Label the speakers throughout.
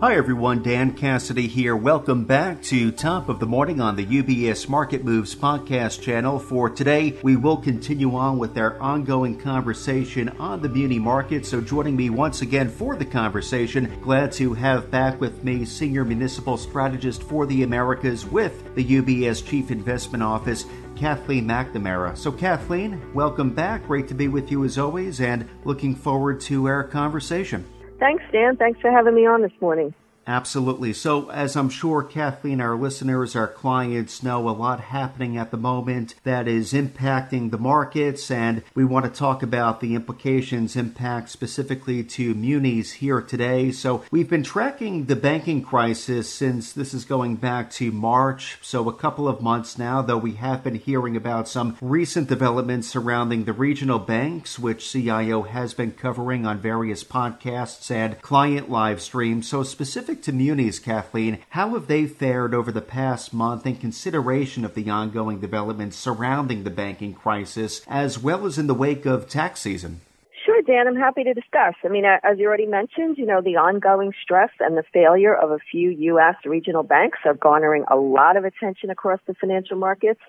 Speaker 1: Hi everyone, Dan Cassidy here. Welcome back to Top of the Morning on the UBS Market Moves podcast channel. For today, we will continue on with our ongoing conversation on the muni market. So joining me once again for the conversation, glad to have back with me Senior Municipal Strategist for the Americas with the UBS Chief Investment Office, Kathleen McNamara. So Kathleen, welcome back. Great to be with you as always and looking forward to our conversation.
Speaker 2: Thanks, Dan. Thanks for having me on this morning.
Speaker 1: Absolutely. So, as I'm sure Kathleen, our listeners, our clients know, a lot happening at the moment that is impacting the markets, and we want to talk about the implications, impact specifically to munis here today. So, we've been tracking the banking crisis since this is going back to March, so a couple of months now, though we have been hearing about some recent developments surrounding the regional banks, which CIO has been covering on various podcasts and client live streams. So, specific specific to munis, Kathleen, how have they fared over the past month in consideration of the ongoing developments surrounding the banking crisis, as well as in the wake of tax season?
Speaker 2: Sure, Dan, I'm happy to discuss. I mean, as you already mentioned, you know, the ongoing stress and the failure of a few U.S. regional banks are garnering a lot of attention across the financial markets.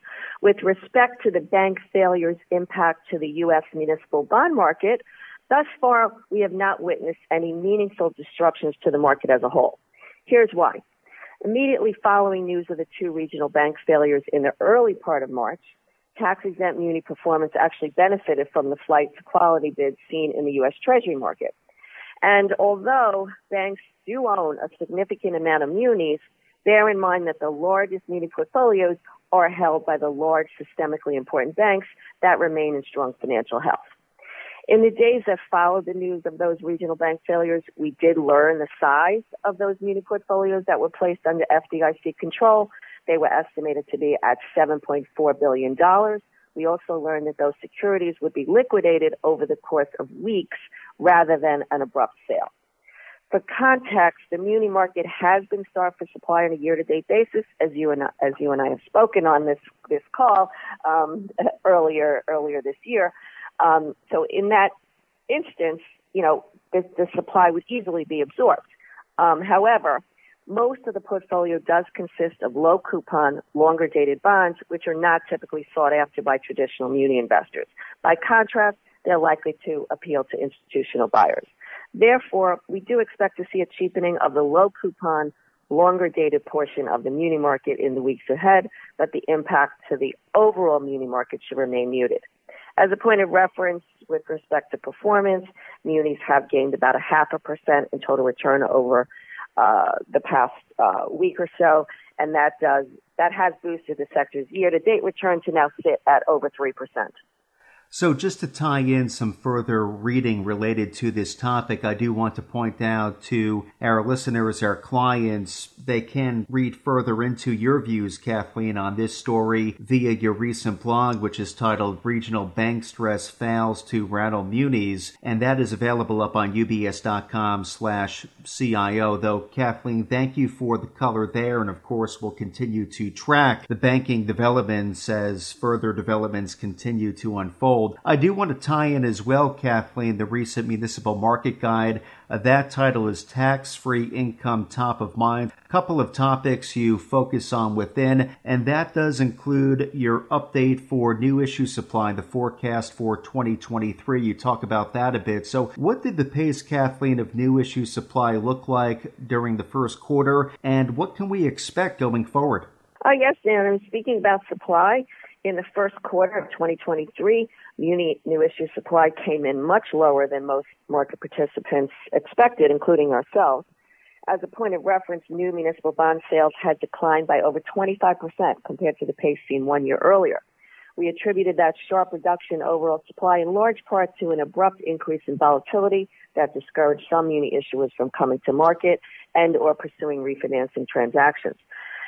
Speaker 2: With respect to the bank failure's impact to the U.S. municipal bond market, Thus far, we have not witnessed any meaningful disruptions to the market as a whole. Here's why. Immediately following news of the two regional bank failures in the early part of March, tax exempt muni performance actually benefited from the flight to quality bids seen in the U.S. Treasury market. And although banks do own a significant amount of munis, bear in mind that the largest muni portfolios are held by the large systemically important banks that remain in strong financial health. In the days that followed the news of those regional bank failures, we did learn the size of those muni portfolios that were placed under FDIC control. They were estimated to be at $7.4 billion. We also learned that those securities would be liquidated over the course of weeks rather than an abrupt sale. For context, the muni market has been starved for supply on a year-to-date basis, as you and as you and I have spoken on this this call um, earlier earlier this year. Um, so in that instance, you know, the, the supply would easily be absorbed. Um, however, most of the portfolio does consist of low coupon, longer dated bonds, which are not typically sought after by traditional muni investors. By contrast, they're likely to appeal to institutional buyers. Therefore, we do expect to see a cheapening of the low coupon, longer dated portion of the muni market in the weeks ahead, but the impact to the overall muni market should remain muted. As a point of reference with respect to performance, munis have gained about a half a percent in total return over uh, the past uh, week or so, and that does that has boosted the sector's year-to-date return to now sit at over three percent.
Speaker 1: So, just to tie in some further reading related to this topic, I do want to point out to our listeners, our clients, they can read further into your views, Kathleen, on this story via your recent blog, which is titled Regional Bank Stress Fails to Rattle Munis, and that is available up on ubs.com slash CIO. Though, Kathleen, thank you for the color there, and of course, we'll continue to track the banking developments as further developments continue to unfold. I do want to tie in as well, Kathleen, the recent municipal market guide. Uh, that title is Tax Free Income Top of Mind. A couple of topics you focus on within, and that does include your update for new issue supply, the forecast for 2023. You talk about that a bit. So, what did the pace, Kathleen, of new issue supply look like during the first quarter, and what can we expect going forward?
Speaker 2: Oh, yes, Dan. I'm speaking about supply. In the first quarter of 2023, muni new issue supply came in much lower than most market participants expected, including ourselves. As a point of reference, new municipal bond sales had declined by over 25% compared to the pace seen one year earlier. We attributed that sharp reduction in overall supply in large part to an abrupt increase in volatility that discouraged some muni issuers from coming to market and or pursuing refinancing transactions.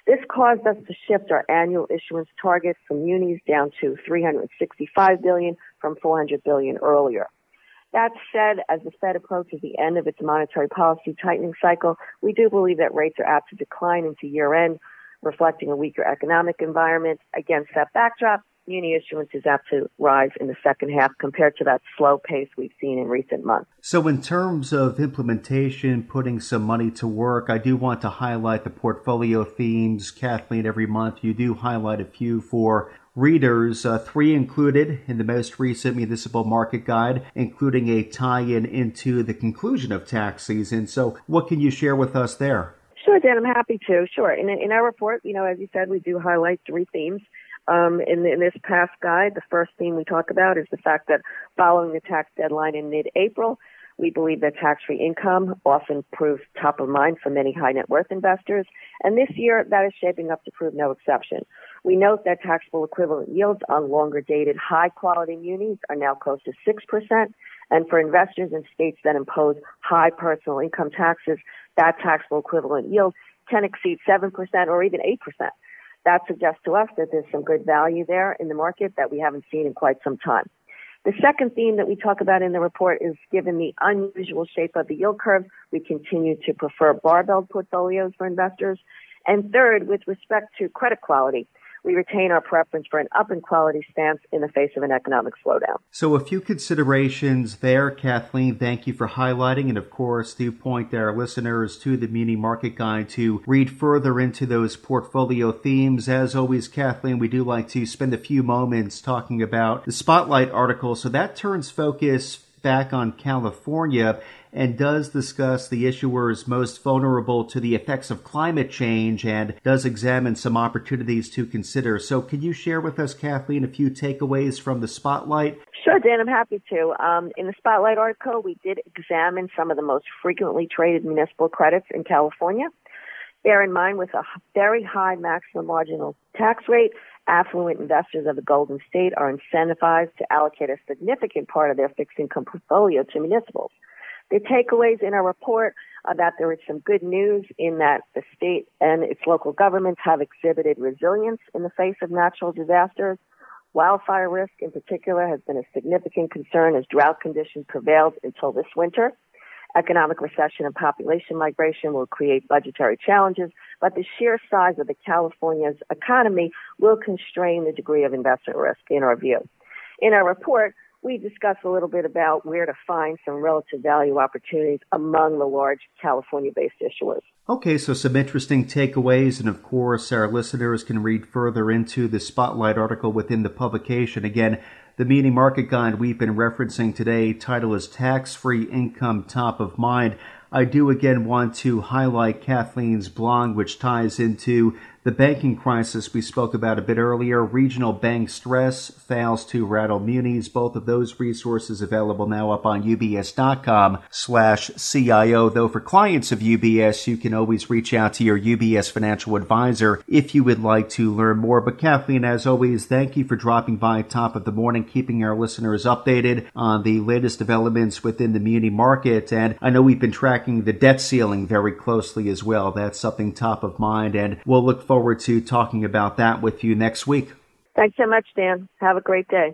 Speaker 2: This caused us to shift our annual issuance target from munis down to 365 billion from 400 billion earlier. That said, as the Fed approaches the end of its monetary policy tightening cycle, we do believe that rates are apt to decline into year end, reflecting a weaker economic environment. Against that backdrop, muni issuance is apt to rise in the second half compared to that slow pace we've seen in recent months.
Speaker 1: So, in terms of implementation, putting some money to work, I do want to highlight the portfolio themes. Kathleen, every month you do highlight a few for readers, uh, three included in the most recent municipal market guide, including a tie in into the conclusion of tax season. So, what can you share with us there?
Speaker 2: Sure, Dan, I'm happy to. Sure. In, in our report, you know, as you said, we do highlight three themes. Um, in, in this past guide, the first theme we talk about is the fact that following the tax deadline in mid-April, we believe that tax-free income often proves top of mind for many high net worth investors, and this year that is shaping up to prove no exception. We note that taxable equivalent yields on longer dated high quality munis are now close to 6%, and for investors in states that impose high personal income taxes, that taxable equivalent yield can exceed 7% or even 8% that suggests to us that there's some good value there in the market that we haven't seen in quite some time. The second theme that we talk about in the report is given the unusual shape of the yield curve, we continue to prefer barbell portfolios for investors. And third, with respect to credit quality, we retain our preference for an up in quality stance in the face of an economic slowdown.
Speaker 1: So, a few considerations there, Kathleen. Thank you for highlighting. And of course, do point our listeners to the Muni Market Guide to read further into those portfolio themes. As always, Kathleen, we do like to spend a few moments talking about the Spotlight article. So, that turns focus back on California and does discuss the issuers most vulnerable to the effects of climate change and does examine some opportunities to consider. So, can you share with us, Kathleen, a few takeaways from the spotlight?
Speaker 2: Sure, Dan, I'm happy to. Um, in the Spotlight article, we did examine some of the most frequently traded municipal credits in California. Bear in mind, with a very high maximum marginal tax rate, affluent investors of the Golden State are incentivized to allocate a significant part of their fixed income portfolio to municipals. The takeaways in our report are that there is some good news in that the state and its local governments have exhibited resilience in the face of natural disasters. Wildfire risk in particular has been a significant concern as drought conditions prevailed until this winter. Economic recession and population migration will create budgetary challenges, but the sheer size of the California's economy will constrain the degree of investment risk in our view. In our report, we discuss a little bit about where to find some relative value opportunities among the large California based issuers.
Speaker 1: Okay, so some interesting takeaways, and of course, our listeners can read further into the Spotlight article within the publication. Again, the Muni Market Guide we've been referencing today, title is Tax Free Income Top of Mind. I do again want to highlight Kathleen's blog, which ties into the banking crisis we spoke about a bit earlier, regional bank stress fails to rattle munis. Both of those resources available now up on ubs.com slash CIO. Though for clients of UBS, you can always reach out to your UBS financial advisor if you would like to learn more. But Kathleen, as always, thank you for dropping by top of the morning, keeping our listeners updated on the latest developments within the muni market. And I know we've been tracking the debt ceiling very closely as well. That's something top of mind and we'll look forward to talking about that with you next week.
Speaker 2: Thanks so much, Dan. Have a great day.